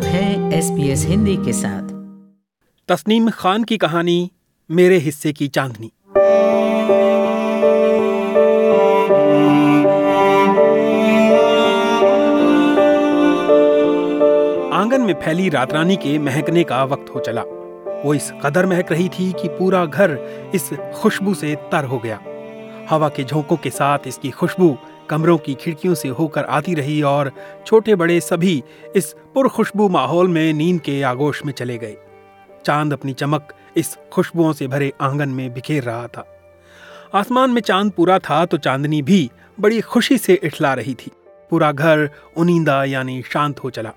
आप हैं S P S Hindi के साथ। तस्नीम खान की कहानी, मेरे हिस्से की चांदनी। आँगन में फैली रातरानी के महकने का वक्त हो चला। वो इस कदर महक रही थी कि पूरा घर इस खुशबू से तर हो गया। हवा के झोंकों के साथ इसकी खुशबू कमरों की खिड़कियों से होकर आती रही और छोटे बड़े सभी इस पुरखुशबू माहौल में नींद के आगोश में चले गए। चाँद अपनी चमक इस खुशबुओं से भरे आँगन में बिखेर रहा था। आसमान में चाँद पूरा था तो चांदनी भी बड़ी खुशी से इठला रही थी। पूरा घर उनींदा यानी शांत हो चला।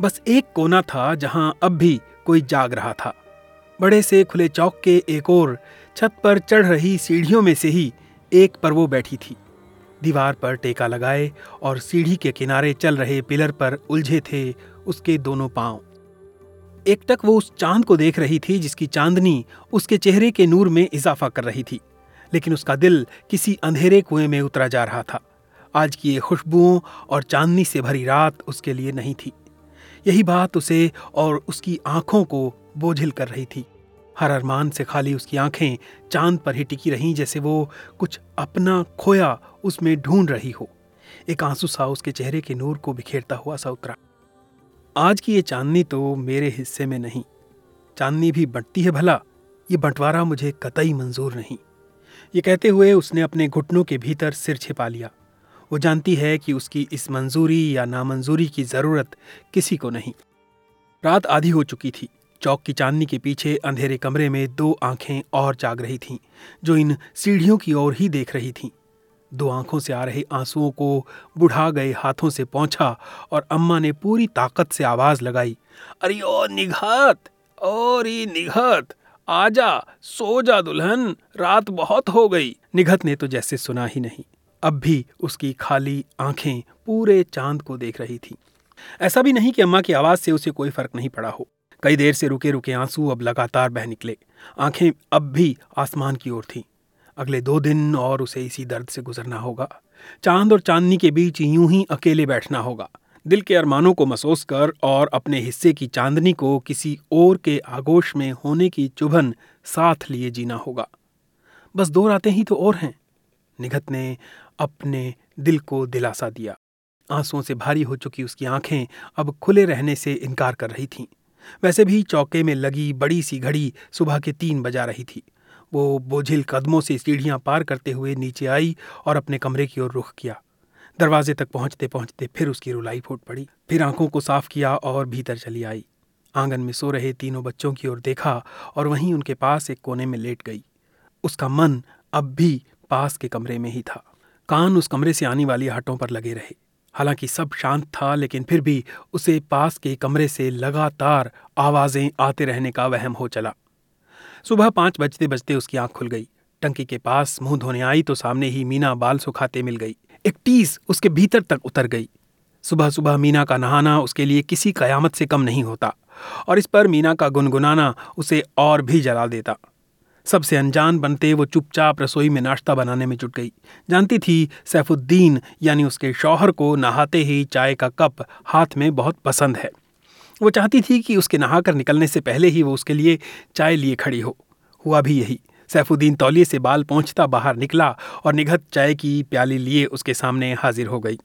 बस एक कोना था जहाँ अब भी कोई जाग रहा था। बड़े से खुले चौक के एक और छत पर चढ़ रही सीढ़ियों में से ही एक पर वो बैठी थी। दीवार पर टेका लगाए और सीढ़ी के किनारे चल रहे पिलर पर उलझे थे उसके दोनों पाँव। एकटक वो उस चाँद को देख रही थी जिसकी चांदनी उसके चेहरे के नूर में इजाफा कर रही थी, लेकिन उसका दिल किसी अंधेरे कुएँ में उतरा जा रहा था। आज की ये खुशबुओं और चांदनी से भरी रात उसके लिए नहीं थी। यही बात उसे और उसकी आँखों को बोझिल कर रही थी। हर अरमान से खाली उसकी आँखें चाँद पर ही टिकी रहीं जैसे वो कुछ अपना खोया उसमें ढूंढ रही हो। एक आँसू सा उसके चेहरे के नूर को बिखेरता हुआ सा उतरा। आज की ये चांदनी तो मेरे हिस्से में नहीं। चांदनी भी बंटती है भला, ये बंटवारा मुझे कतई मंजूर नहीं। ये कहते हुए उसने अपने घुटनों के भीतर सिर छिपा लिया। वो जानती है कि उसकी इस मंजूरी या नामंजूरी की ज़रूरत किसी को नहीं। रात आधी हो चुकी थी। चौक की चांदनी के पीछे अंधेरे कमरे में दो आँखें और जाग रही थीं, जो इन सीढ़ियों की ओर ही देख रही थीं। दो आँखों से आ रहे आंसुओं को बुढ़ा गए हाथों से पहुँचा और अम्मा ने पूरी ताकत से आवाज़ लगाई, अरे ओ निघात और निघत, आजा, सो जा दुल्हन, रात बहुत हो गई। निघत ने तो जैसे सुना ही नहीं। अब भी उसकी खाली आँखें पूरे चाँद को देख रही थी। ऐसा भी नहीं कि अम्मा की आवाज़ से उसे कोई फ़र्क नहीं पड़ा हो। कई देर से रुके रुके आँसू अब लगातार बह निकले। आँखें अब भी आसमान की ओर थीं। अगले दो दिन और उसे इसी दर्द से गुजरना होगा। चाँद और चांदनी के बीच यूँ ही अकेले बैठना होगा। दिल के अरमानों को महसूस कर और अपने हिस्से की चांदनी को किसी और के आगोश में होने की चुभन साथ लिए जीना होगा। बस दो रातें ही तो और हैं। निघत ने अपने दिल को दिलासा दिया। आंसुओं से भारी हो चुकी उसकी आँखें अब खुले रहने से इनकार कर रही थीं। वैसे भी चौके में लगी बड़ी सी घड़ी सुबह के तीन बजा रही थी। वो बोझिल कदमों से सीढ़ियाँ पार करते हुए नीचे आई और अपने कमरे की ओर रुख किया। दरवाजे तक पहुँचते पहुँचते फिर उसकी रुलाई फूट पड़ी। फिर आँखों को साफ़ किया और भीतर चली आई। आँगन में सो रहे तीनों बच्चों की ओर देखा और वहीं उनके पास एक कोने में लेट गई। उसका मन अब भी पास के कमरे में ही था। कान उस कमरे से आने वाली हटों पर लगे रहे। हालाँकि सब शांत था, लेकिन फिर भी उसे पास के कमरे से लगातार आवाज़ें आते रहने का वहम हो चला। सुबह पाँच बजते बजते उसकी आँख खुल गई। टंकी के पास मुँह धोने आई तो सामने ही मीना बाल सुखाते मिल गई। एक टीस उसके भीतर तक उतर गई। सुबह सुबह मीना का नहाना उसके लिए किसी कयामत से कम नहीं होता, और इस पर मीना का गुनगुनाना उसे और भी जला देता। सबसे अनजान बनते वो चुपचाप रसोई में नाश्ता बनाने में जुट गई। जानती थी सैफुद्दीन, यानी उसके शौहर को नहाते ही चाय का कप हाथ में बहुत पसंद है। वो चाहती थी कि उसके नहाकर निकलने से पहले ही वो उसके लिए चाय लिए खड़ी हो। हुआ भी यही। सैफुद्दीन तौलिए से बाल पहुँचता बाहर निकला और निघत चाय की प्याली लिए उसके सामने हाजिर हो गई।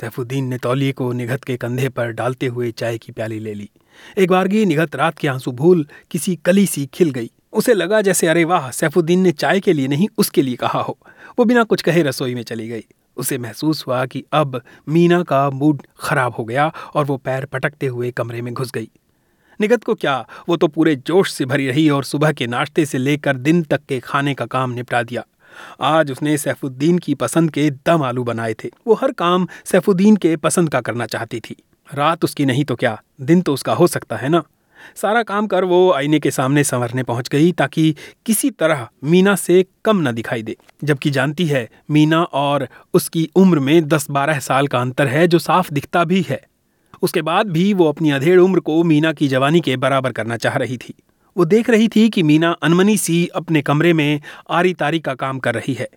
सैफुद्दीन ने तौलिए को निघत के कंधे पर डालते हुए चाय की प्याली ले ली। एक बार की निघत रात के आँसू भूल किसी कली सी खिल गई। उसे लगा जैसे, अरे वाह, सैफुद्दीन ने चाय के लिए नहीं, उसके लिए कहा हो। वो बिना कुछ कहे रसोई में चली गई। उसे महसूस हुआ कि अब मीना का मूड खराब हो गया और वो पैर पटकते हुए कमरे में घुस गई। निगत को क्या, वो तो पूरे जोश से भरी रही और सुबह के नाश्ते से लेकर दिन तक के खाने का काम निपटा दिया। आज उसने सैफुद्दीन की पसंद के दम आलू बनाए थे। वो हर काम सैफुद्दीन के पसंद का करना चाहती थी। रात उसकी नहीं तो क्या, दिन तो उसका हो सकता है ना? सारा काम कर वो आईने के सामने संवरने पहुँच गई ताकि किसी तरह मीना से कम न दिखाई दे। जबकि जानती है, मीना और उसकी उम्र में दस बारह साल का अंतर है, जो साफ़ दिखता भी है। उसके बाद भी वो अपनी अधेड़ उम्र को मीना की जवानी के बराबर करना चाह रही थी। वो देख रही थी कि मीना अनमनी सी अपने कमरे में आरी तारी का काम कर रही है।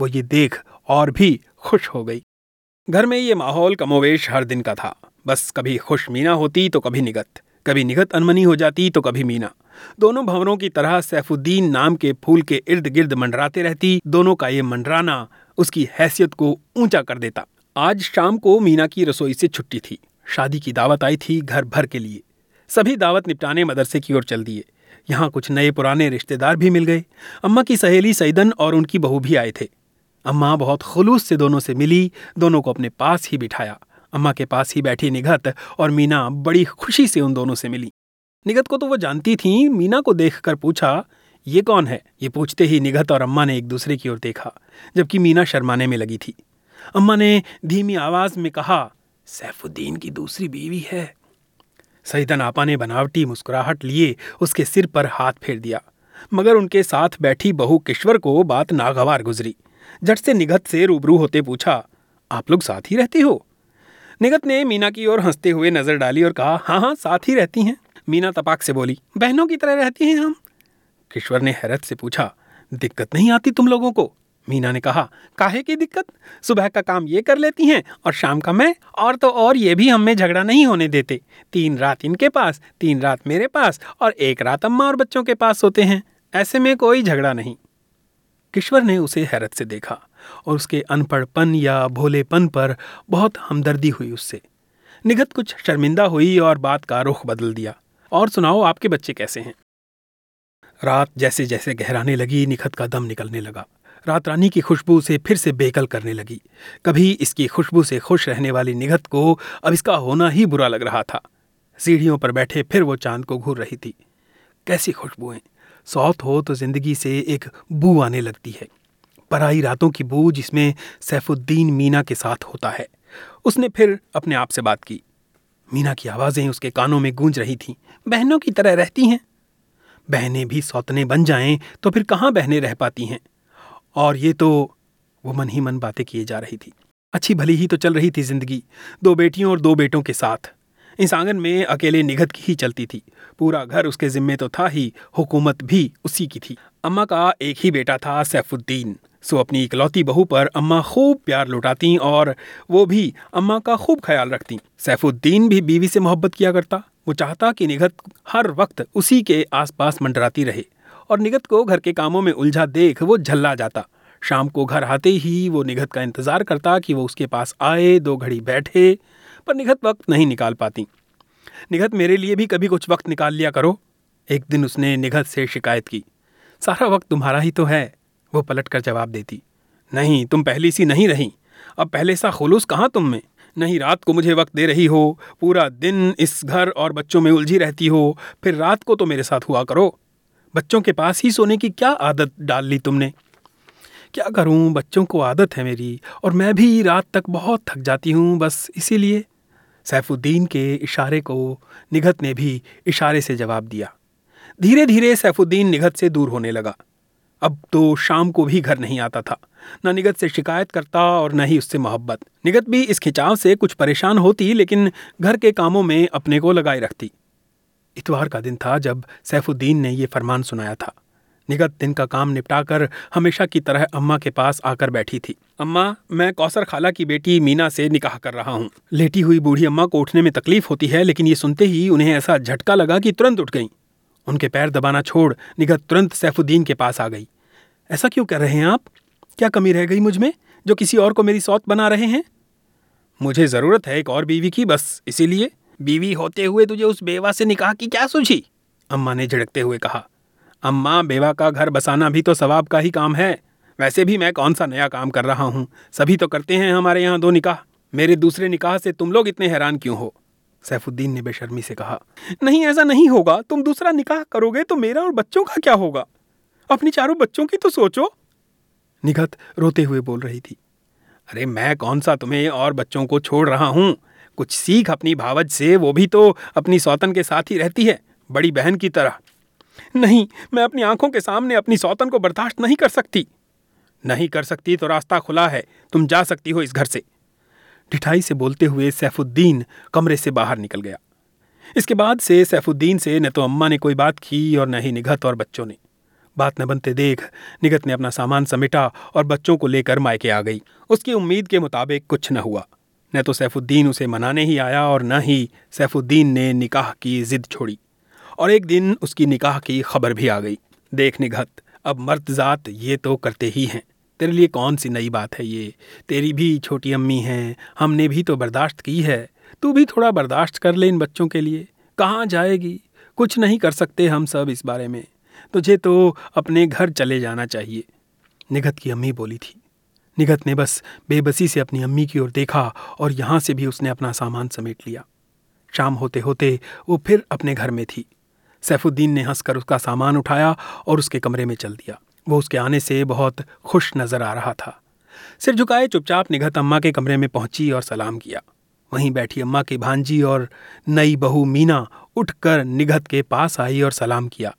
वो ये देख और भी खुश हो गई। घर में ये माहौल कमोवेश हर दिन का था। बस कभी खुश मीना होती तो कभी निगत। कभी निगत अनमनी हो जाती तो कभी मीना। दोनों भंवरों की तरह सैफुद्दीन नाम के फूल के इर्द गिर्द मंडराते रहती, दोनों का ये मंडराना उसकी हैसियत को ऊँचा कर देता। आज शाम को मीना की रसोई से छुट्टी थी। शादी की दावत आई थी घर भर के लिए। सभी दावत निपटाने मदरसे की ओर चल दिए। यहाँ कुछ नए पुराने रिश्तेदार भी मिल गए। अम्मा की सहेली सईदन और उनकी बहू भी आए थे। अम्मा बहुत खुलूस से दोनों से मिली, दोनों को अपने पास ही बिठाया। अम्मा के पास ही बैठी निगत और मीना बड़ी खुशी से उन दोनों से मिली। निगत को तो वो जानती थी, मीना को देखकर पूछा, ये कौन है? ये पूछते ही निगत और अम्मा ने एक दूसरे की ओर देखा, जबकि मीना शर्माने में लगी थी। अम्मा ने धीमी आवाज़ में कहा, सैफुद्दीन की दूसरी बीवी है। सईदन आपा ने बनावटी मुस्कुराहट लिए उसके सिर पर हाथ फेर दिया, मगर उनके साथ बैठी बहू किश्वर को बात नागवार गुजरी। झट से निगत से रूबरू होते पूछा, आप लोग साथ ही रहती हो? निगत ने मीना की ओर हँसते हुए नज़र डाली और कहा हाँ हाँ साथ ही रहती हैं। मीना तपाक से बोली, बहनों की तरह रहती हैं हम? किश्वर ने हैरत से पूछा, दिक्कत नहीं आती तुम लोगों को? मीना ने कहा, काहे की दिक्कत? सुबह का काम ये कर लेती हैं और शाम का मैं, और तो और ये भी हमें झगड़ा नहीं होने देते। तीन रात इनके पास, तीन रात मेरे पास, और एक रात अम्मा और बच्चों के पास होते हैं। ऐसे में कोई झगड़ा नहीं। किश्वर ने उसे हैरत से देखा। और उसके अनपढ़पन या भोलेपन पर बहुत हमदर्दी हुई उससे। निगत कुछ शर्मिंदा हुई और बात का रुख बदल दिया। और सुनाओ, आपके बच्चे कैसे हैं? रात जैसे जैसे गहराने लगी, निखत का दम निकलने लगा। रात रानी की खुशबू से फिर से बेकल करने लगी। कभी इसकी खुशबू से खुश रहने वाली निगत को अब इसका होना ही बुरा लग रहा था। सीढ़ियों पर बैठे फिर वो चाँद को घूर रही थी। कैसी खुशबुएँ। सौत हो तो ज़िंदगी से एक बू आने लगती है। पराई रातों की बू जिसमें सैफुद्दीन मीना के साथ होता है। उसने फिर अपने आप से बात की। मीना की आवाज़ें उसके कानों में गूंज रही थीं। बहनों की तरह रहती हैं। बहनें भी सौतने बन जाएँ तो फिर कहाँ बहनें रह पाती हैं? और ये तो वो मन ही मन बातें किए जा रही थी। अच्छी भली ही तो चल रही थी ज़िंदगी, दो बेटियों और दो बेटों के साथ। इस आँगन में अकेले निगत की ही चलती थी। पूरा घर उसके जिम्मे तो था ही, हुकूमत भी उसी की थी। अम्मा का एक ही बेटा था सैफुद्दीन। सो अपनी इकलौती बहू पर अम्मा खूब प्यार लुटाती और वो भी अम्मा का खूब ख्याल रखती। सैफुद्दीन भी बीवी से मोहब्बत किया करता। वो चाहता कि निगत हर वक्त उसी के आसपास मंडराती रहे और निगत को घर के कामों में उलझा देख वो झल्ला जाता। शाम को घर आते ही वो निगत का इंतज़ार करता कि वो उसके पास आए, दो घड़ी बैठे, पर निगत वक्त नहीं निकाल पाती। निगत, मेरे लिए भी कभी कुछ वक्त निकाल लिया करो। एक दिन उसने निगत से शिकायत की, सारा वक्त तुम्हारा ही तो है। वो पलट कर जवाब देती, नहीं, तुम पहली सी नहीं रही। अब पहले सा खुलूस कहाँ तुम में? नहीं, रात को मुझे वक्त दे रही हो, पूरा दिन इस घर और बच्चों में उलझी रहती हो, फिर रात को तो मेरे साथ हुआ करो। बच्चों के पास ही सोने की क्या आदत डाल ली तुमने? क्या करूँ? बच्चों को आदत है मेरी, और मैं भी रात तक बहुत थक जाती हूँ, बस इसीलिए। सैफुद्दीन के इशारे को निगत ने भी इशारे से जवाब दिया। धीरे धीरे सैफुद्दीन निगत से दूर होने लगा। अब तो शाम को भी घर नहीं आता था। न निगत से शिकायत करता और न ही उससे मोहब्बत। निगत भी इस खिंचाव से कुछ परेशान होती, लेकिन घर के कामों में अपने को लगाए रखती। इतवार का दिन था जब सैफुद्दीन ने यह फरमान सुनाया था। निगत दिन का काम निपटाकर हमेशा की तरह अम्मा के पास आकर बैठी थी। अम्मा, मैं कौसर खाला की बेटी मीना से निकाह कर रहा हूँ। लेटी हुई बूढ़ी अम्मा को उठने में तकलीफ़ होती है, लेकिन ये सुनते ही उन्हें ऐसा झटका लगा कि तुरंत उठ गईं। उनके पैर दबाना छोड़ निगत तुरंत सैफुद्दीन के पास आ गई। ऐसा क्यों कर रहे हैं आप? क्या कमी रह गई मुझमें, जो किसी और को मेरी सौत बना रहे हैं? मुझे ज़रूरत है एक और बीवी की, बस इसीलिए। बीवी होते हुए तुझे उस बेवा से निकाह की क्या सूझी? अम्मा ने झिड़कते हुए कहा, अम्मा, बेवा का घर बसाना भी तो सवाब का ही काम है। वैसे भी मैं कौन सा नया काम कर रहा हूँ? सभी तो करते हैं हमारे यहाँ दो निकाह। मेरे दूसरे निकाह से तुम लोग इतने हैरान क्यों हो? सैफुद्दीन ने बेशर्मी से कहा, नहीं, ऐसा नहीं होगा। तुम दूसरा निकाह करोगे तो मेरा और बच्चों का क्या होगा? अपनी चारों बच्चों की तो सोचो। निगत रोते हुए बोल रही थी, अरे, मैं कौन सा तुम्हें और बच्चों को छोड़ रहा हूँ? कुछ सीख अपनी भावज से, वो भी तो अपनी सौतन के साथ ही रहती है, बड़ी बहन की तरह। नहीं, मैं अपनी आँखों के सामने अपनी सौतन को बर्दाश्त नहीं कर सकती। नहीं कर सकती तो रास्ता खुला है। तुम जा सकती हो इस घर से। ढिठाई से बोलते हुए सैफुद्दीन कमरे से बाहर निकल गया। इसके बाद से सैफुद्दीन से न तो अम्मा ने कोई बात की और न ही निगत और बच्चों ने। बात न बनते देख निगत ने अपना सामान समेटा और बच्चों को लेकर मायके आ गई। उसकी उम्मीद के मुताबिक कुछ न हुआ। न तो सैफुद्दीन उसे मनाने ही आया और न ही सैफुद्दीन ने निकाह की जिद छोड़ी। और एक दिन उसकी निकाह की खबर भी आ गई। देख निघत अब मर्द ज़ात ये तो करते ही हैं। तेरे लिए कौन सी नई बात है ये? तेरी भी छोटी अम्मी हैं, हमने भी तो बर्दाश्त की है। तू भी थोड़ा बर्दाश्त कर ले इन बच्चों के लिए। कहाँ जाएगी? कुछ नहीं कर सकते हम सब इस बारे में। तुझे तो अपने घर चले जाना चाहिए। निगत की अम्मी बोली थी। निगत ने बस बेबसी से अपनी अम्मी की ओर देखा और यहाँ से भी उसने अपना सामान समेट लिया। शाम होते होते वो फिर अपने घर में थी। सैफुद्दीन ने हंसकर उसका सामान उठाया और उसके कमरे में चल दिया। वो उसके आने से बहुत खुश नज़र आ रहा था। सिर झुकाए चुपचाप निगत अम्मा के कमरे में पहुँची और सलाम किया। वहीं बैठी अम्मा की भांजी और नई बहू मीना उठकर निगत के पास आई और सलाम किया।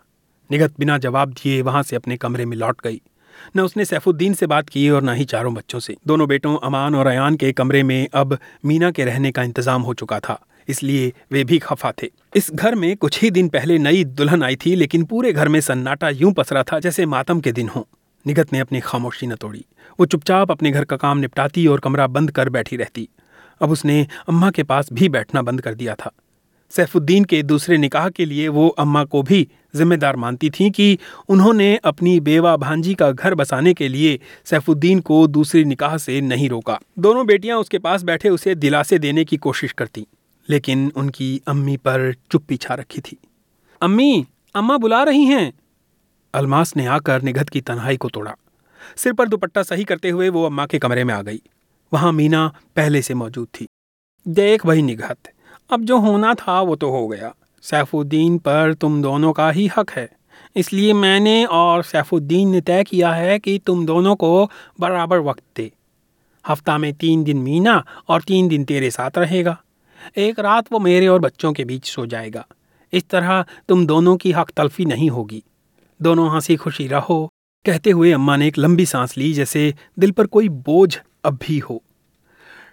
निगत बिना जवाब दिए वहाँ से अपने कमरे में लौट गई। न उसने सैफुद्दीन से बात की और न ही चारों बच्चों से। दोनों बेटों अमान और अयान के कमरे में अब मीना के रहने का इंतज़ाम हो चुका था। इसलिए वे भी खफा थे। इस घर में कुछ ही दिन पहले नई दुल्हन आई थी, लेकिन पूरे घर में सन्नाटा यूँ पसरा था जैसे मातम के दिन हो। निगत ने अपनी खामोशी न तोड़ी। वो चुपचाप अपने घर का काम निपटाती और कमरा बंद कर बैठी रहती। अब उसने अम्मा के पास भी बैठना बंद कर दिया था। सैफुद्दीन के दूसरे निकाह के लिए वो अम्मा को भी जिम्मेदार मानती थीं कि उन्होंने अपनी बेवा भांजी का घर बसाने के लिए सैफुद्दीन को दूसरी निकाह से नहीं रोका। दोनों बेटियाँ उसके पास बैठे उसे दिलासे देने की कोशिश करती। लेकिन उनकी अम्मी पर चुप्पी छा रखी थी। अम्मी अम्मा बुला रही हैं। अलमास ने आकर निगत की तन्हाई को तोड़ा। सिर पर दुपट्टा सही करते हुए वो अम्मा के कमरे में आ गई। वहाँ मीना पहले से मौजूद थी। देख वही निगत अब जो होना था वो तो हो गया। सैफुद्दीन पर तुम दोनों का ही हक है। इसलिए मैंने और सैफुद्दीन ने तय किया है कि तुम दोनों को बराबर वक्त दे। हफ़्ता में तीन दिन मीना और तीन दिन तेरे साथ रहेगा। एक रात वो मेरे और बच्चों के बीच सो जाएगा। इस तरह तुम दोनों की हक तलफी नहीं होगी। दोनों हँसी खुशी रहो। कहते हुए अम्मा ने एक लंबी सांस ली, जैसे दिल पर कोई बोझ अब भी हो।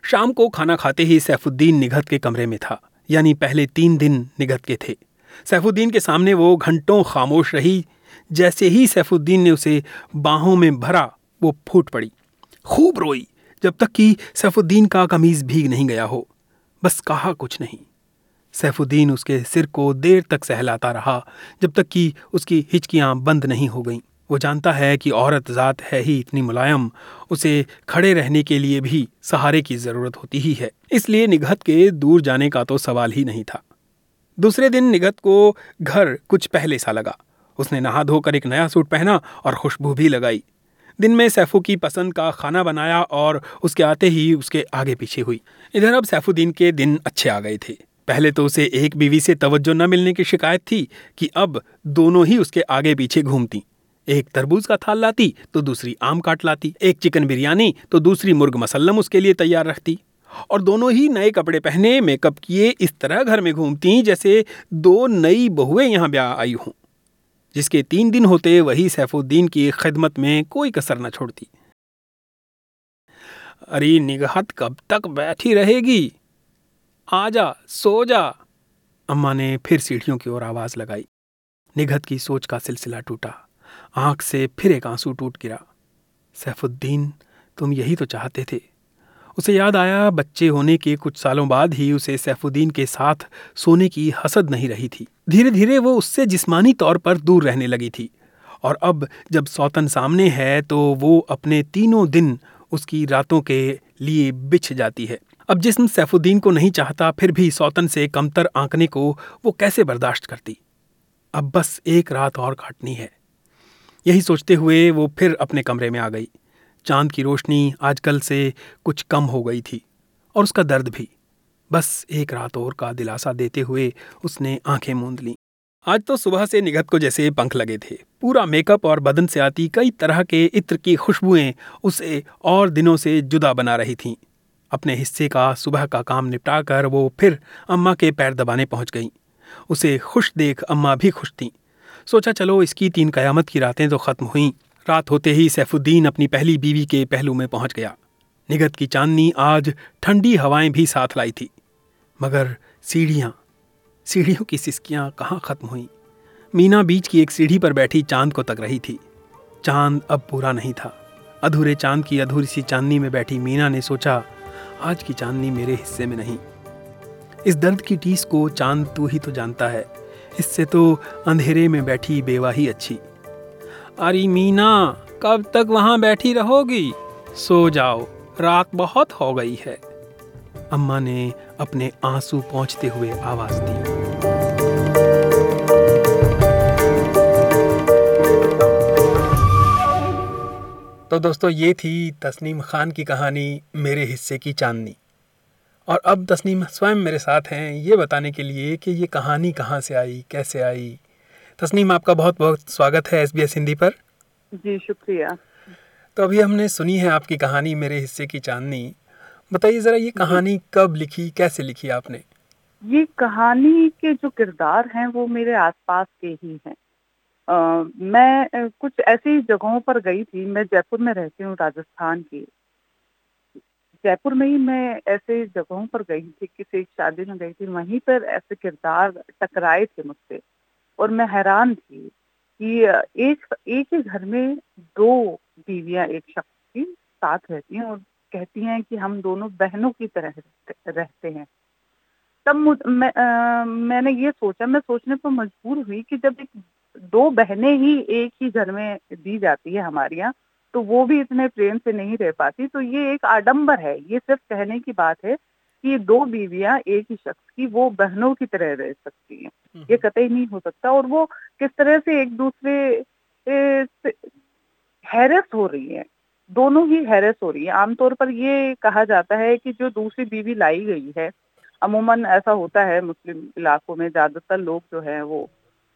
शाम को खाना खाते ही सैफुद्दीन निगत के कमरे में था, यानी पहले तीन दिन निगत के थे। सैफुद्दीन के सामने वो घंटों खामोश रही, जैसे ही सैफुद्दीन ने उसे बाहों में भरा, वो फूट पड़ी। खूब रोई, जब तक कि सैफुद्दीन का कमीज भीग नहीं गया हो। बस कहा कुछ नहीं। सैफुद्दीन उसके सिर को देर तक सहलाता रहा, जब तक कि उसकी हिचकियाँ बंद नहीं हो गईं। वो जानता है कि औरत ज़ात है ही इतनी मुलायम, उसे खड़े रहने के लिए भी सहारे की ज़रूरत होती ही है। इसलिए निगत के दूर जाने का तो सवाल ही नहीं था। दूसरे दिन निगत को घर कुछ पहले सा लगा। उसने नहा धोकर एक नया सूट पहना और खुशबू भी लगाई। दिन में सैफू की पसंद का खाना बनाया और उसके आते ही उसके आगे पीछे हुई। इधर अब सैफुद्दीन के दिन अच्छे आ गए थे। पहले तो उसे एक बीवी से तवज्जो न मिलने की शिकायत थी कि अब दोनों ही उसके आगे पीछे घूमती। एक तरबूज का थाल लाती तो दूसरी आम काट लाती। एक चिकन बिरयानी तो दूसरी मुर्ग मसल्लम उसके लिए तैयार रखती। और दोनों ही नए कपड़े पहने, मेकअप किए, इस तरह घर में घूमती, जैसे दो नई बहुएँ यहाँ ब्याह आई हों। जिसके तीन दिन होते वही सैफुद्दीन की खिदमत में कोई कसर न छोड़ती। अरे निगहत कब तक बैठी रहेगी? आजा, सो जा। अम्मा ने फिर सीढ़ियों की ओर आवाज़ लगाई। निगहत की सोच का सिलसिला टूटा। आँख से फिर एक आँसू टूट गिरा। सैफुद्दीन, तुम यही तो चाहते थे। उसे याद आया, बच्चे होने के कुछ सालों बाद ही उसे सैफुद्दीन के साथ सोने की हसद नहीं रही थी। धीरे धीरे वो उससे जिस्मानी तौर पर दूर रहने लगी थी। और अब जब सौतन सामने है तो वो अपने तीनों दिन उसकी रातों के लिए बिछ जाती है। अब जिसम सैफुद्दीन को नहीं चाहता, फिर भी सौतन से कमतर आंकने को वो कैसे बर्दाश्त करती? अब बस एक रात और काटनी है। यही सोचते हुए वो फिर अपने कमरे में आ गई। चाँद की रोशनी आजकल से कुछ कम हो गई थी, और उसका दर्द भी। बस एक रात और का दिलासा देते हुए उसने आँखें मूंद लीं। आज तो सुबह से निगत को जैसे पंख लगे थे। पूरा मेकअप और बदन से आती कई तरह के इत्र की खुशबुएँ उसे और दिनों से जुदा बना रही थीं। अपने हिस्से का सुबह का काम निपटा कर वो फिर अम्मा के पैर दबाने पहुँच गईं। उसे खुश देख अम्मा भी खुश थीं। सोचा, चलो, इसकी तीन कयामत की रातें तो ख़त्म हुई। रात होते ही सैफुद्दीन अपनी पहली बीवी के पहलू में पहुँच गया। निगत की चांदनी आज ठंडी हवाएँ भी साथ लाई थी। मगर सीढ़ियाँ, सीढ़ियों की सिसकियाँ कहाँ ख़त्म हुई? मीना बीच की एक सीढ़ी पर बैठी चाँद को तक रही थी। चाँद अब पूरा नहीं था। अधूरे चाँद की अधूरी सी चांदनी में बैठी मीना ने सोचा, आज की चांदनी मेरे हिस्से में नहीं। इस दर्द की टीस को चाँद तू ही तो जानता है। इससे तो अंधेरे में बैठी बेवाही अच्छी। अरे मीना कब तक वहाँ बैठी रहोगी? सो जाओ, रात बहुत हो गई है। अम्मा ने अपने आँसू पहुँचते हुए आवाज़ दी। तो दोस्तों, ये थी तस्नीम खान की कहानी, मेरे हिस्से की चांदनी। और अब तस्नीम स्वयं मेरे साथ हैं, ये बताने के लिए कि ये कहानी कहाँ से आई, कैसे आई तस्नीम आपका बहुत बहुत स्वागत है एसबीएस हिंदी पर। जी शुक्रिया। तो अभी हमने सुनी है आपकी कहानी मेरे हिस्से की चांदनी। बताइए ज़रा ये कहानी कब लिखी कैसे लिखी आपने? ये कहानी के जो किरदार हैं वो मेरे आसपास के ही हैं। मैं कुछ ऐसी जगहों पर गई थी मैं जयपुर में रहती हूँ राजस्थान की। जयपुर में ही मैं ऐसे जगहों पर गई थी किसी एक शादी में गई थी वहीं पर ऐसे किरदार टकराए थे मुझसे। और मैं हैरान थी कि एक एक ही घर में दो बीवियाँ एक शख्स की साथ रहती हैं और कहती हैं कि हम दोनों बहनों की तरह रहते हैं। तब मुझ मैं, आ, मैंने ये सोचा मैं सोचने पर मजबूर हुई कि जब एक दो बहनें ही एक ही घर में दी जाती है हमारे यहाँ तो वो भी इतने प्रेम से नहीं रह पाती। तो ये एक आडंबर है ये सिर्फ़ कहने की बात है कि दो बीवियाँ एक ही शख्स की वो बहनों की तरह रह सकती हैं। हम्म। ये कतई नहीं हो सकता। और वो किस तरह से एक दूसरे हैरस हो रही है? दोनों ही हैरस हो रही है। आमतौर पर ये कहा जाता है कि जो दूसरी बीवी लाई गई है अमूमन ऐसा होता है मुस्लिम इलाकों में ज़्यादातर लोग जो है वो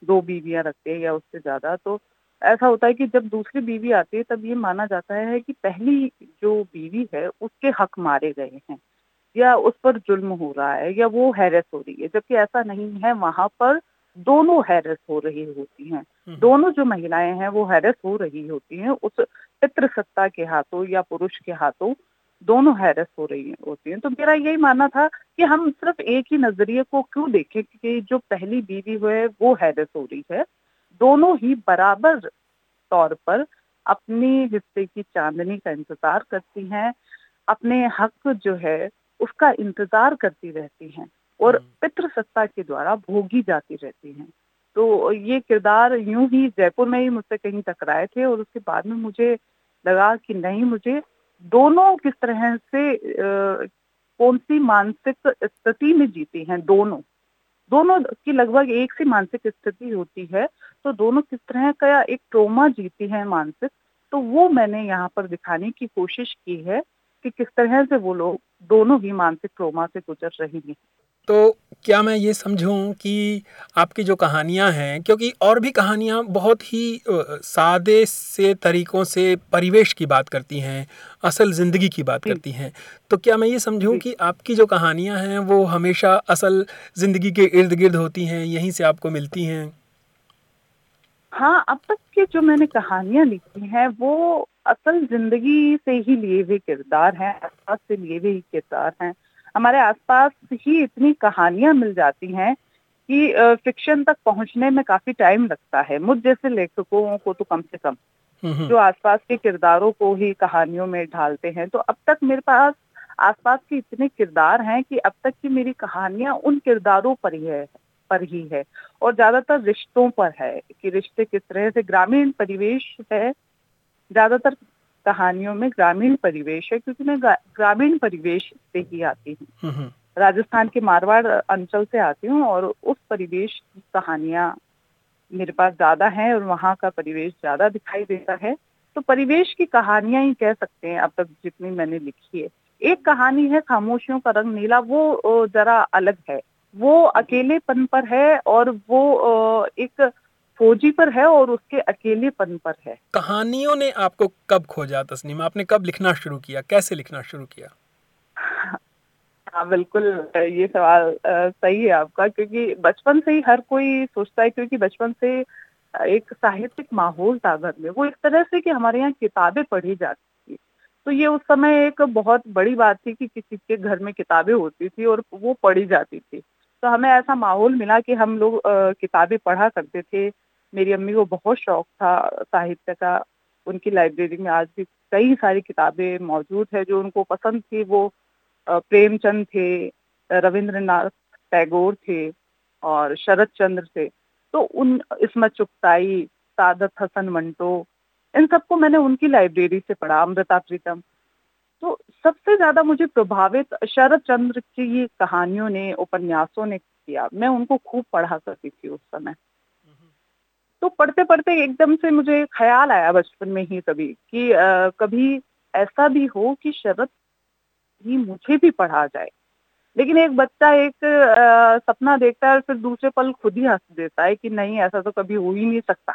दो बीवियाँ रखते हैं या उससे ज़्यादा। तो ऐसा होता है कि जब दूसरी बीवी आती है तब ये माना जाता है कि पहली जो बीवी है उसके हक मारे गए हैं। या उस पर जुल्म हो रहा है या वो हैरस हो रही है जबकि ऐसा नहीं है वहाँ पर दोनों हैरस हो रही होती हैं। हम्म। दोनों जो महिलाएँ हैं वो हैरस हो रही होती हैं उस पितृ सत्ता के हाथों या पुरुष के हाथों दोनों हैरस हो रही होती हैं। तो मेरा यही मानना था कि हम सिर्फ़ एक ही नज़रिए को क्यों देखें कि जो पहली बीवी है वो हैरस हो रही है। दोनों ही बराबर तौर पर अपने हिस्से की चांदनी का इंतज़ार करती हैं अपने हक जो है उसका इंतज़ार करती रहती हैं और हम्म। पितृ सत्ता के द्वारा भोगी जाती रहती हैं। तो ये किरदार यूँ ही जयपुर में ही मुझसे कहीं टकराए थे और उसके बाद में मुझे लगा कि नहीं मुझे दोनों किस तरह से आ, कौन सी मानसिक स्थिति में जीती हैं दोनों। दोनों की लगभग एक सी मानसिक स्थिति होती है तो दोनों किस तरह का एक ट्रोमा जीती है मानसिक तो वो मैंने यहाँ पर दिखाने की कोशिश की है। कि किस तरह से वो लोग दोनों ही मानसिक ट्रोमा से गुजर रही हैं। तो क्या मैं ये समझूं कि आपकी जो कहानियाँ हैं क्योंकि और भी कहानियाँ बहुत ही सादे से तरीक़ों से परिवेश की बात करती हैं असल ज़िंदगी की बात करती हैं तो क्या मैं ये समझूं कि आपकी जो कहानियाँ हैं वो हमेशा असल ज़िंदगी के इर्द गिर्द होती हैं यहीं से आपको मिलती हैं? हाँ अब तक की जो मैंने कहानियाँ लिखी हैं वो असल ज़िंदगी से ही लिए हुए किरदार हैं आसपास से लिए हुए किरदार हैं। हमारे आसपास ही इतनी कहानियाँ मिल जाती हैं कि फिक्शन तक पहुँचने में काफ़ी टाइम लगता है। मुझ जैसे लेखकों को तो कम से कम जो आसपास के किरदारों को ही कहानियों में ढालते हैं। तो अब तक मेरे पास आसपास के इतने किरदार हैं कि अब तक की मेरी कहानियाँ उन किरदारों पर ही है। पर ही है। और ज़्यादातर रिश्तों पर है कि रिश्ते किस तरह से ग्रामीण परिवेश है। ज़्यादातर कहानियों में ग्रामीण परिवेश है क्योंकि मैं ग्रामीण परिवेश से ही आती हूँ। हम्म, हम्म। राजस्थान के मारवाड़ अंचल से आती हूँ और उस परिवेश की कहानियाँ मेरे पास ज़्यादा है और वहाँ का परिवेश ज़्यादा दिखाई देता है। तो परिवेश की कहानियाँ ही कह सकते हैं अब तक जितनी मैंने लिखी है। एक कहानी है खामोशियों का रंग नीला वो जरा अलग है। वो अकेलेपन पर है और वो एक फौजी पर है और उसके अकेलेपन पर है। कहानियों ने आपको कब खोजा तस्नीम? आपने कब लिखना शुरू किया? कैसे लिखना शुरू किया? हाँ बिल्कुल ये सवाल सही है आपका क्योंकि बचपन से ही हर कोई सोचता है क्योंकि बचपन से एक साहित्यिक माहौल था घर में। वो इस तरह से कि हमारे यहाँ किताबें पढ़ी जाती थी। तो ये उस समय एक बहुत बड़ी बात थी कि किसी के घर में किताबें होती थी और वो पढ़ी जाती थी। तो हमें ऐसा माहौल मिला कि हम लोग किताबें पढ़ा करते थे। मेरी अम्मी को बहुत शौक था साहित्य का। उनकी लाइब्रेरी में आज भी कई सारी किताबें मौजूद है जो उनको पसंद थी। वो प्रेमचंद थे, रविंद्रनाथ टैगोर थे और शरद चंद्र थे। तो उन, इसमत चुगताई, सादत हसन मंटो, इन सबको मैंने उनकी लाइब्रेरी से पढ़ा, अमृता प्रीतम। तो सबसे ज़्यादा मुझे प्रभावित शरद चंद्र की कहानियों ने उपन्यासों ने किया। मैं उनको खूब पढ़ा करती थी उस समय। तो पढ़ते पढ़ते एकदम से मुझे ख्याल आया बचपन में ही कभी कि आ, कभी ऐसा भी हो कि शरद ही मुझे भी पढ़ा जाए। लेकिन एक बच्चा एक आ, सपना देखता है और फिर दूसरे पल खुद ही हंस देता है कि नहीं ऐसा तो कभी हो ही नहीं सकता।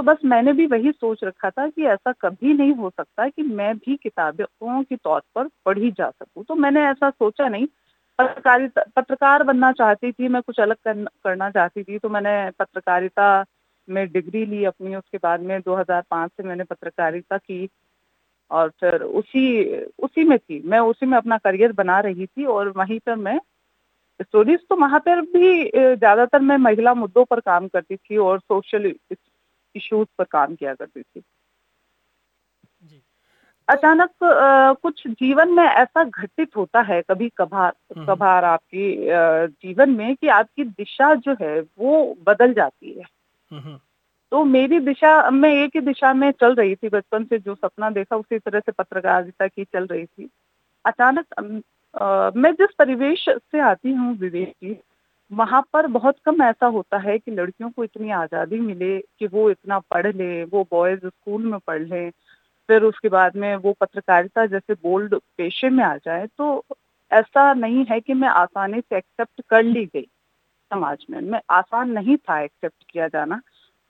तो बस मैंने भी वही सोच रखा था कि ऐसा कभी नहीं हो सकता कि मैं भी किताबों के तौर पर पढ़ी जा सकूँ। तो मैंने ऐसा सोचा नहीं। पत्रकारिता, पत्रकार बनना चाहती थी, मैं कुछ अलग करना चाहती थी तो मैंने पत्रकारिता में डिग्री ली अपनी, उसके बाद में 2005 से मैंने पत्रकारिता की और फिर उसी उसी में थी। मैं उसी में अपना करियर बना रही थी और वहीं पर मैं स्टोरीज तो वहाँ पर भी ज़्यादातर मैं महिला मुद्दों पर काम करती थी और सोशल इश्यूज़ पर काम किया करती थी अचानक कुछ जीवन में ऐसा घटित होता है कभी कभार हम्म। कभार आपकी जीवन में कि आपकी दिशा जो है वो बदल जाती है हम्म। तो मेरी दिशा मैं एक ही दिशा में चल रही थी बचपन से जो सपना देखा उसी तरह से पत्रकारिता की चल रही थी अचानक मैं जिस परिवेश से आती हूँ विवेक जी वहाँ पर बहुत कम ऐसा होता है कि लड़कियों को इतनी आज़ादी मिले कि वो इतना पढ़ ले, वो बॉयज़ स्कूल में पढ़ लें, फिर उसके बाद में वो पत्रकारिता जैसे बोल्ड पेशे में आ जाए तो ऐसा नहीं है कि मैं आसानी से एक्सेप्ट कर ली गई समाज में। मैं आसान नहीं था एक्सेप्ट किया जाना।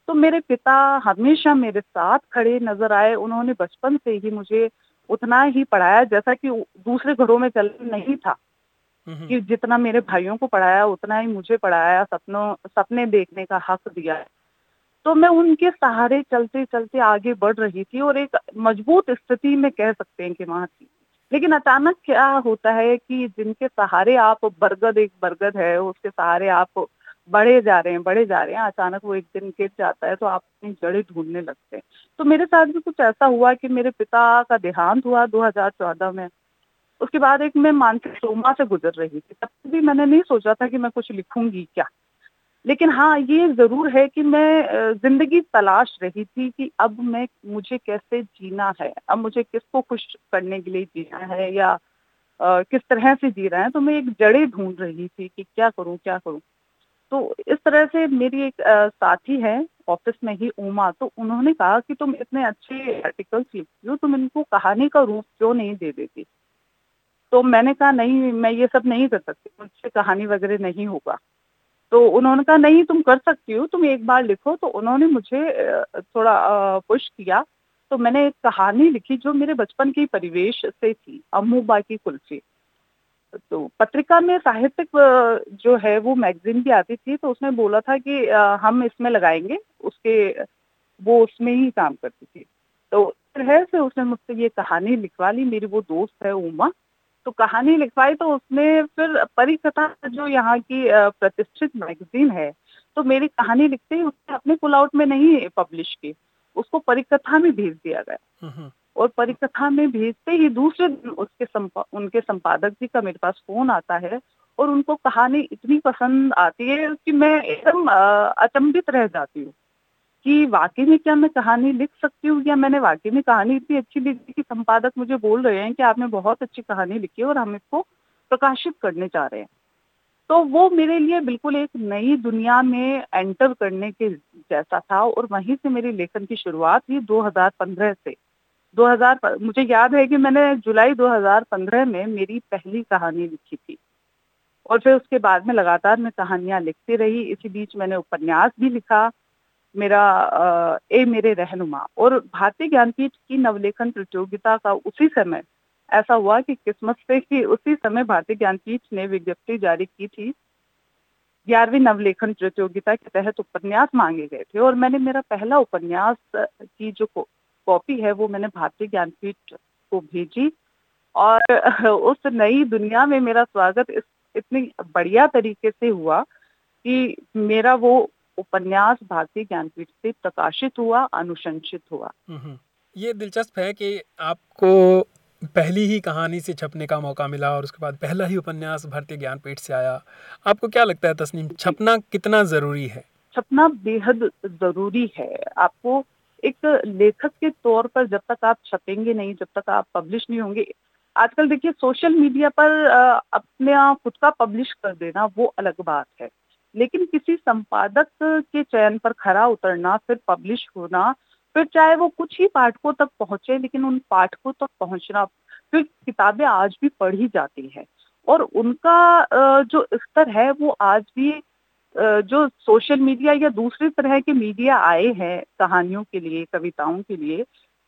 तो मेरे पिता हमेशा मेरे साथ खड़े नज़र आए, उन्होंने बचपन से ही मुझे उतना ही पढ़ाया जैसा कि दूसरे घरों में चल नहीं था। कि जितना मेरे भाइयों को पढ़ाया, उतना ही मुझे पढ़ाया, सपनों, सपने देखने का हक दिया। तो मैं उनके सहारे चलते चलते आगे बढ़ रही थी और एक मज़बूत स्थिति में कह सकते हैं कि वहाँ थी। लेकिन अचानक क्या होता है कि जिनके सहारे आप बरगद, एक बरगद है, उसके सहारे आप बढ़े जा रहे हैं, बढ़े जा रहे हैं, अचानक वो एक दिन गिर जाता है तो आप अपनी जड़ें ढूँढने लगते हैं। तो मेरे साथ भी कुछ ऐसा हुआ कि मेरे पिता का देहांत हुआ 2014 में। उसके बाद एक मैं मानसिक सोमा से गुजर रही थी तब भी मैंने नहीं सोचा था कि मैं कुछ लिखूँगी क्या। लेकिन हाँ ये ज़रूर है कि मैं ज़िंदगी तलाश रही थी कि अब मैं मुझे कैसे जीना है अब मुझे किसको खुश करने के लिए जीना है या आ, किस तरह से जी रहा है तो मैं एक जड़े ढूंढ रही थी कि क्या करूँ क्या करूँ। तो इस तरह से मेरी एक आ, साथी है ऑफ़िस में ही उमा तो उन्होंने कहा कि तुम इतने अच्छे आर्टिकल्स लिखती हो तुम इनको कहानी का रूप क्यों नहीं दे देती? तो मैंने कहा, नहीं, मैं ये सब नहीं कर सकती, मुझसे कहानी वगैरह नहीं होगा। तो उन्होंने कहा, नहीं, तुम कर सकती हो, तुम एक बार लिखो। तो उन्होंने मुझे थोड़ा पुश किया। तो मैंने एक कहानी लिखी जो मेरे बचपन के परिवेश से थी अम्मूबा की कुल्फी। तो पत्रिका में साहित्यिक जो है, वो मैगजीन भी आती थी तो उसने बोला था कि हम इसमें लगाएँगे, उसके, वो उसमें ही काम करती थी। तो तरह से उसने मुझसे ये कहानी लिखवा ली, मेरी वो दोस्त है, उमा। तो कहानी लिखवाई तो उसने फिर परिकथा जो यहाँ की प्रतिष्ठित मैगजीन है तो मेरी कहानी लिखते ही उसने अपने पुल आउट में नहीं पब्लिश की। उसको परिकथा में भेज दिया गया। और परिकथा में भेजते ही दूसरे दिन उसके संपा, उनके संपादक जी का मेरे पास फ़ोन आता है और उनको कहानी इतनी पसंद आती है कि मैं एकदम अचंभित रह जाती हूँ। कि वाकई में क्या मैं कहानी लिख सकती हूँ? या मैंने वाकई में कहानी इतनी अच्छी लिखी कि संपादक मुझे बोल रहे हैं कि आपने बहुत अच्छी कहानी लिखी और हम इसको प्रकाशित करने जा रहे हैं। तो वो मेरे लिए बिल्कुल एक नई दुनिया में एंटर करने के जैसा था और वहीं से मेरी लेखन की शुरुआत हुई 2015 से। 2000 मुझे याद है कि मैंने जुलाई 2015 में मेरी पहली कहानी लिखी थी। और फिर उसके बाद में लगातार मैं कहानियाँ लिखती रही, इसी बीच मैंने उपन्यास भी लिखा मेरा ए, मेरे रहनुमा। और भारतीय ज्ञानपीठ की नवलेखन प्रतियोगिता का उसी समय ऐसा हुआ कि किस्मत से कि उसी समय भारतीय ज्ञानपीठ ने विज्ञप्ति जारी की थी। ग्यारहवीं नवलेखन प्रतियोगिता के तहत उपन्यास मांगे गए थे और मैंने मेरा पहला उपन्यास की जो कॉपी है वो मैंने भारतीय ज्ञानपीठ को भेजी। और उस नई दुनिया में मेरा स्वागत इस, इतनी बढ़िया तरीके से हुआ कि मेरा वो उपन्यास भारतीय ज्ञानपीठ से प्रकाशित हुआ अनुशंसित हुआ। ये दिलचस्प है कि आपको पहली ही कहानी से छपने का मौका मिला और उसके बाद पहला ही उपन्यास भारतीय ज्ञानपीठ से आया। आपको क्या लगता है तस्नीम छपना कितना ज़रूरी है? छपना बेहद ज़रूरी है। आपको एक लेखक के तौर पर जब तक आप छपेंगे नहीं जब तक आप पब्लिश नहीं होंगे आजकल देखिए सोशल मीडिया पर अपने खुद का पब्लिश कर देना वो अलग बात है। लेकिन किसी संपादक के चयन पर खरा उतरना, फिर पब्लिश होना, फिर चाहे वो कुछ ही पाठकों तक पहुँचे, लेकिन उन पाठकों तक पहुँचना, फिर किताबें आज भी पढ़ी जाती है। और उनका जो स्तर है, वो आज भी जो सोशल मीडिया या दूसरी तरह के मीडिया आए हैं, कहानियों के लिए, कविताओं के लिए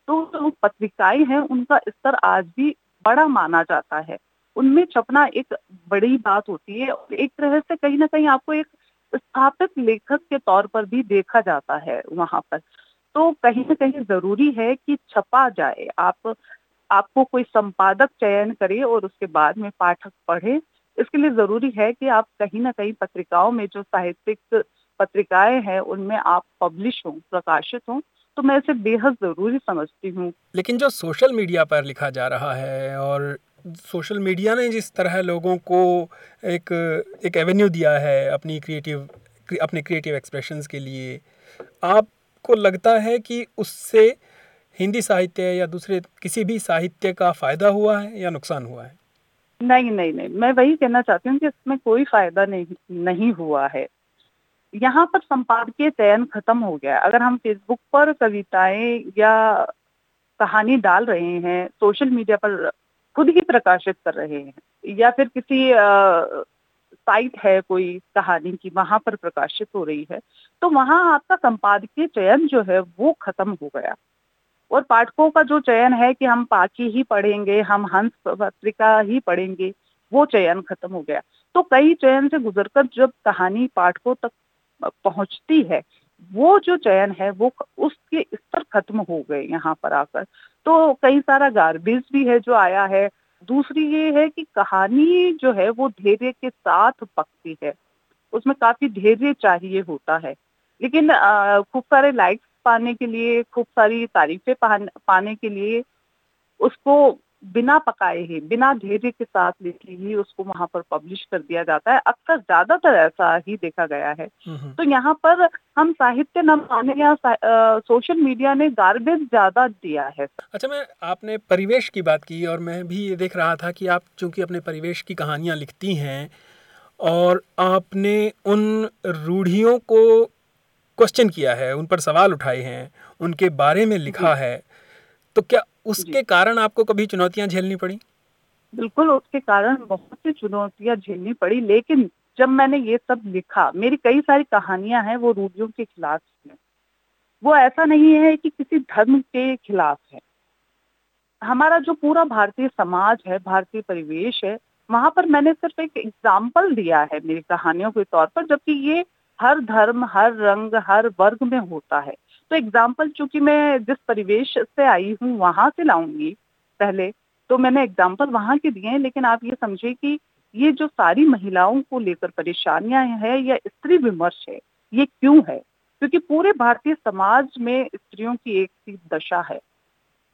तो जो पत्रिकाएँ हैं, उनका स्तर आज भी बड़ा माना जाता है। उनमें छपना एक बड़ी बात होती है और एक तरह से कहीं ना कहीं आपको एक स्थापित लेखक के तौर पर भी देखा जाता है वहाँ पर। तो कहीं ना कहीं ज़रूरी है कि छपा जाए। आप, आपको कोई संपादक चयन करे और उसके बाद में पाठक पढ़े। इसके लिए ज़रूरी है कि आप कहीं ना कहीं पत्रिकाओं में जो साहित्यिक पत्रिकाएँ हैं, उनमें आप पब्लिश हों, प्रकाशित हों। तो मैं इसे बेहद ज़रूरी समझती हूँ। लेकिन जो सोशल मीडिया पर लिखा जा रहा है और सोशल मीडिया ने जिस तरह लोगों को एक एक एवेन्यू दिया है अपनी क्रिएटिव अपने क्रिएटिव एक्सप्रेशंस के लिए, आपको लगता है कि उससे हिंदी साहित्य या दूसरे किसी भी साहित्य का फ़ायदा हुआ है या नुकसान हुआ है? नहीं नहीं नहीं, मैं वही कहना चाहती हूँ कि इसमें कोई फ़ायदा नहीं नहीं हुआ है। यहाँ पर संपादकीय चयन खत्म हो गया अगर हम फेसबुक पर कविताएँ या कहानी डाल रहे हैं, सोशल मीडिया पर खुद ही प्रकाशित कर रहे हैं, या फिर किसी साइट है कोई कहानी की, वहाँ पर प्रकाशित हो रही है तो वहाँ आपका संपादकीय चयन जो है वो खत्म हो गया। और पाठकों का जो चयन है कि हम पाकी ही पढ़ेंगे, हम हंस पत्रिका ही पढ़ेंगे, वो चयन खत्म हो गया। तो कई चयन से गुजरकर जब कहानी पाठकों तक पहुँचती है वो जो चयन है, वो उसके स्तर खत्म हो गए यहाँ पर आकर। तो कई सारा गार्बेज भी है जो आया है। दूसरी ये है कि कहानी जो है, वो धैर्य के साथ पकती है। उसमें काफ़ी धैर्य चाहिए होता है। लेकिन खूब सारे लाइक्स पाने के लिए, खूब सारी तारीफें पाने के लिए उसको बिना पकाए ही बिना धैर्य के साथ लिखे ही उसको वहाँ पर पब्लिश कर दिया जाता है। अक्सर ज़्यादातर ऐसा ही देखा गया है। तो यहाँ पर हम साहित्य न माने या सोशल मीडिया ने गार्बेज ज़्यादा दिया है। अच्छा मैं आपने परिवेश की बात की और मैं भी ये देख रहा था कि आप चूँकि अपने परिवेश की कहानियाँ लिखती हैं और आपने उन रूढ़ियों को क्वेश्चन किया है उन पर सवाल उठाए हैं उनके बारे में लिखा है तो क्या उसके कारण आपको कभी चुनौतियाँ झेलनी पड़ी? बिल्कुल, उसके कारण बहुत सी चुनौतियाँ झेलनी पड़ी, लेकिन जब मैंने ये सब लिखा, मेरी कई सारी कहानियाँ हैं वो रूढ़ियों के खिलाफ हैं। वो ऐसा नहीं है कि किसी धर्म के खिलाफ है। हमारा जो पूरा भारतीय समाज है, भारतीय परिवेश है, वहाँ पर मैंने सिर्फ़ एक एग्ज़ाम्पल दिया है मेरी कहानियों के तौर पर, जबकि ये हर धर्म, हर रंग, हर वर्ग में होता है। तो एग्ज़ाम्पल चूँकि मैं जिस परिवेश से आई हूँ, वहाँ से लाऊँगी पहले। तो मैंने एग्ज़ाम्पल वहाँ के दिए हैं, लेकिन आप ये समझे कि ये जो सारी महिलाओं को लेकर परेशानियाँ हैं या स्त्री विमर्श है, ये क्यों है? क्योंकि पूरे भारतीय समाज में स्त्रियों की एक सी दशा है।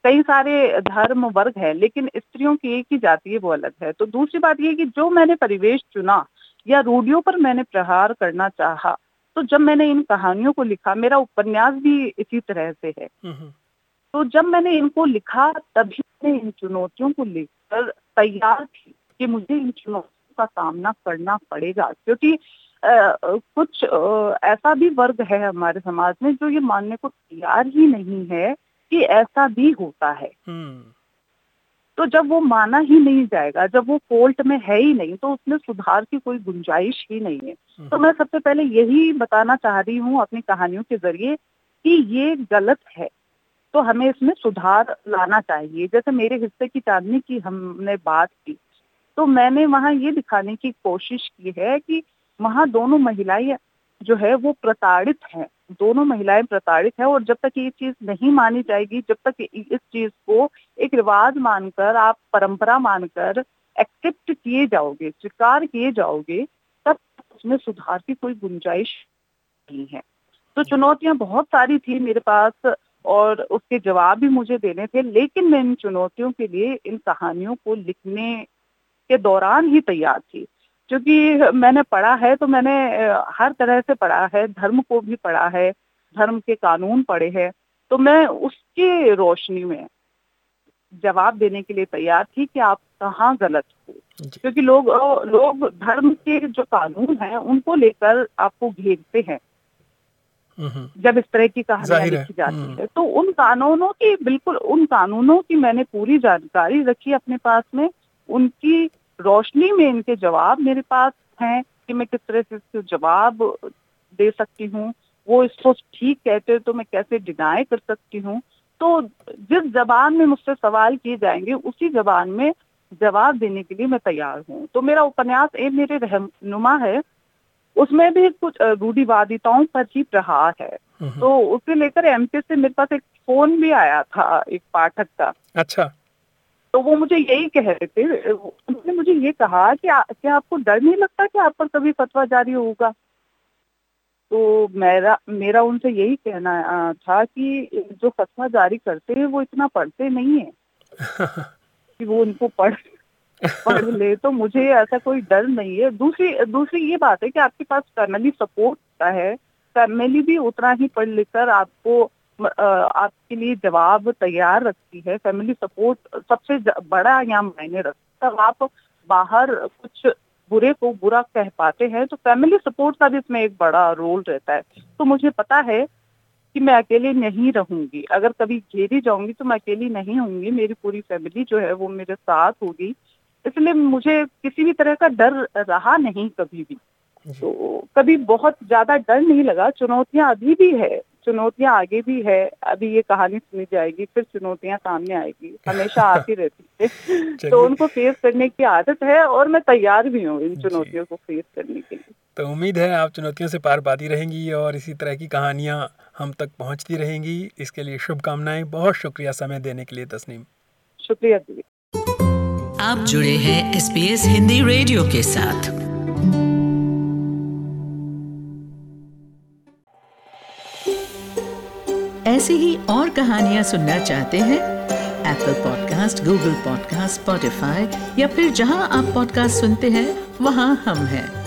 कई सारे धर्म वर्ग है, लेकिन स्त्रियों की एक ही जाति है, वो अलग है। तो दूसरी बात ये कि जो मैंने परिवेश चुना या रूढ़ियों पर मैंने प्रहार करना चाहा तो जब मैंने इन कहानियों को लिखा मेरा उपन्यास भी इसी तरह से है हम्म, हम्म। तो जब मैंने इनको लिखा तभी मैंने इन चुनौतियों को लेकर तैयार थी कि मुझे इन चुनौतियों का सामना करना पड़ेगा क्योंकि आ, कुछ आ, ऐसा भी वर्ग है हमारे समाज में जो ये मानने को तैयार ही नहीं है कि ऐसा भी होता है हम्म। तो जब वो माना ही नहीं जाएगा जब वो फोल्ट में है ही नहीं तो उसमें सुधार की कोई गुंजाइश ही नहीं है। तो हम्म। मैं सबसे पहले यही बताना चाह रही हूँ अपनी कहानियों के ज़रिए कि ये गलत है। तो हमें इसमें सुधार लाना चाहिए। जैसे मेरे हिस्से की चांदनी की हमने बात की तो मैंने वहाँ ये दिखाने की कोशिश की है कि वहाँ दोनों महिलाएँ जो है वो प्रताड़ित हैं। दोनों महिलाएँ प्रताड़ित है और जब तक ये चीज़ नहीं मानी जाएगी जब तक इस चीज़ को एक रिवाज मानकर आप परंपरा मानकर एक्सेप्ट किए जाओगे स्वीकार किए जाओगे तब उसमें सुधार की कोई गुंजाइश नहीं है। तो चुनौतियाँ बहुत सारी थी मेरे पास और उसके जवाब भी मुझे देने थे लेकिन मैं इन चुनौतियों के लिए इन कहानियों को लिखने के दौरान ही तैयार थी। क्योंकि मैंने पढ़ा है तो मैंने हर तरह से पढ़ा है धर्म को भी पढ़ा है धर्म के कानून पढ़े हैं तो मैं उसके रोशनी में जवाब देने के लिए तैयार थी कि आप कहाँ गलत हो। क्योंकि लोग लोग धर्म के जो कानून हैं उनको लेकर आपको घेरते हैं। जब इस तरह की कहानियाँ लिखी जाती हम्म। है तो उन कानूनों की बिल्कुल उन कानूनों की मैंने पूरी जानकारी रखी अपने पास में उनकी रोशनी में इनके जवाब मेरे पास हैं कि मैं किस तरह से इसके जवाब दे सकती हूँ। वो इसको ठीक कहते हैं तो मैं कैसे डिनाई कर सकती हूँ? तो जिस जबान में मुझसे सवाल किए जाएँगे उसी जबान में जवाब देने के लिए मैं तैयार हूँ। तो मेरा उपन्यास ए मेरे रहनुमा है। उसमें भी कुछ रूढ़ीवादिताओं पर ही प्रहार है। तो उसे लेकर एमपी से मेरे पास एक फ़ोन भी आया था एक पाठक का। अच्छा। तो वो मुझे यही कह रहे थे उन्होंने मुझे ये कहा कि क्या आपको डर नहीं लगता कि आप पर कभी फतवा जारी होगा? तो मेरा मेरा उनसे यही कहना था कि जो फतवा जारी करते हैं वो इतना पढ़ते नहीं है कि वो उनको पढ़ पढ़ ले तो मुझे ऐसा कोई डर नहीं है। दूसरी दूसरी ये बात है कि आपके पास फैमिली सपोर्ट होता है फैमिली भी उतना ही पढ़ लिख कर आपको आपके लिए जवाब तैयार रखती है फैमिली सपोर्ट सबसे बड़ा यहाँ मायने रखता है। आप बाहर कुछ बुरे को बुरा कह पाते हैं तो फैमिली सपोर्ट का भी इसमें एक बड़ा रोल रहता है। तो मुझे पता है कि मैं अकेले नहीं रहूँगी। अगर कभी घेरी जाऊँगी तो मैं अकेली नहीं होंगी। मेरी पूरी फैमिली जो है वो मेरे साथ होगी। इसलिए मुझे किसी भी तरह का डर रहा नहीं कभी भी। तो कभी बहुत ज़्यादा डर नहीं लगा। चुनौतियाँ अभी भी है चुनौतियाँ आगे भी है अभी ये कहानी सुनी जाएगी फिर चुनौतियाँ सामने आएगी हमेशा आती रहती है। तो उनको फेस करने की आदत है और मैं तैयार भी हूँ इन चुनौतियों को फेस करने के लिए। तो उम्मीद है आप चुनौतियों से पार पाती रहेंगी और इसी तरह की कहानियाँ हम तक पहुँचती रहेंगी। इसके लिए शुभकामनाएँ बहुत शुक्रिया समय देने के लिए तस्नीम। शुक्रिया आप जुड़े हैं एस हिंदी रेडियो के साथ। ऐसी ही और कहानियाँ सुनना चाहते हैं? Apple podcast Google podcast Spotify या फिर जहाँ आप पॉडकास्ट सुनते हैं, वहाँ हम हैं।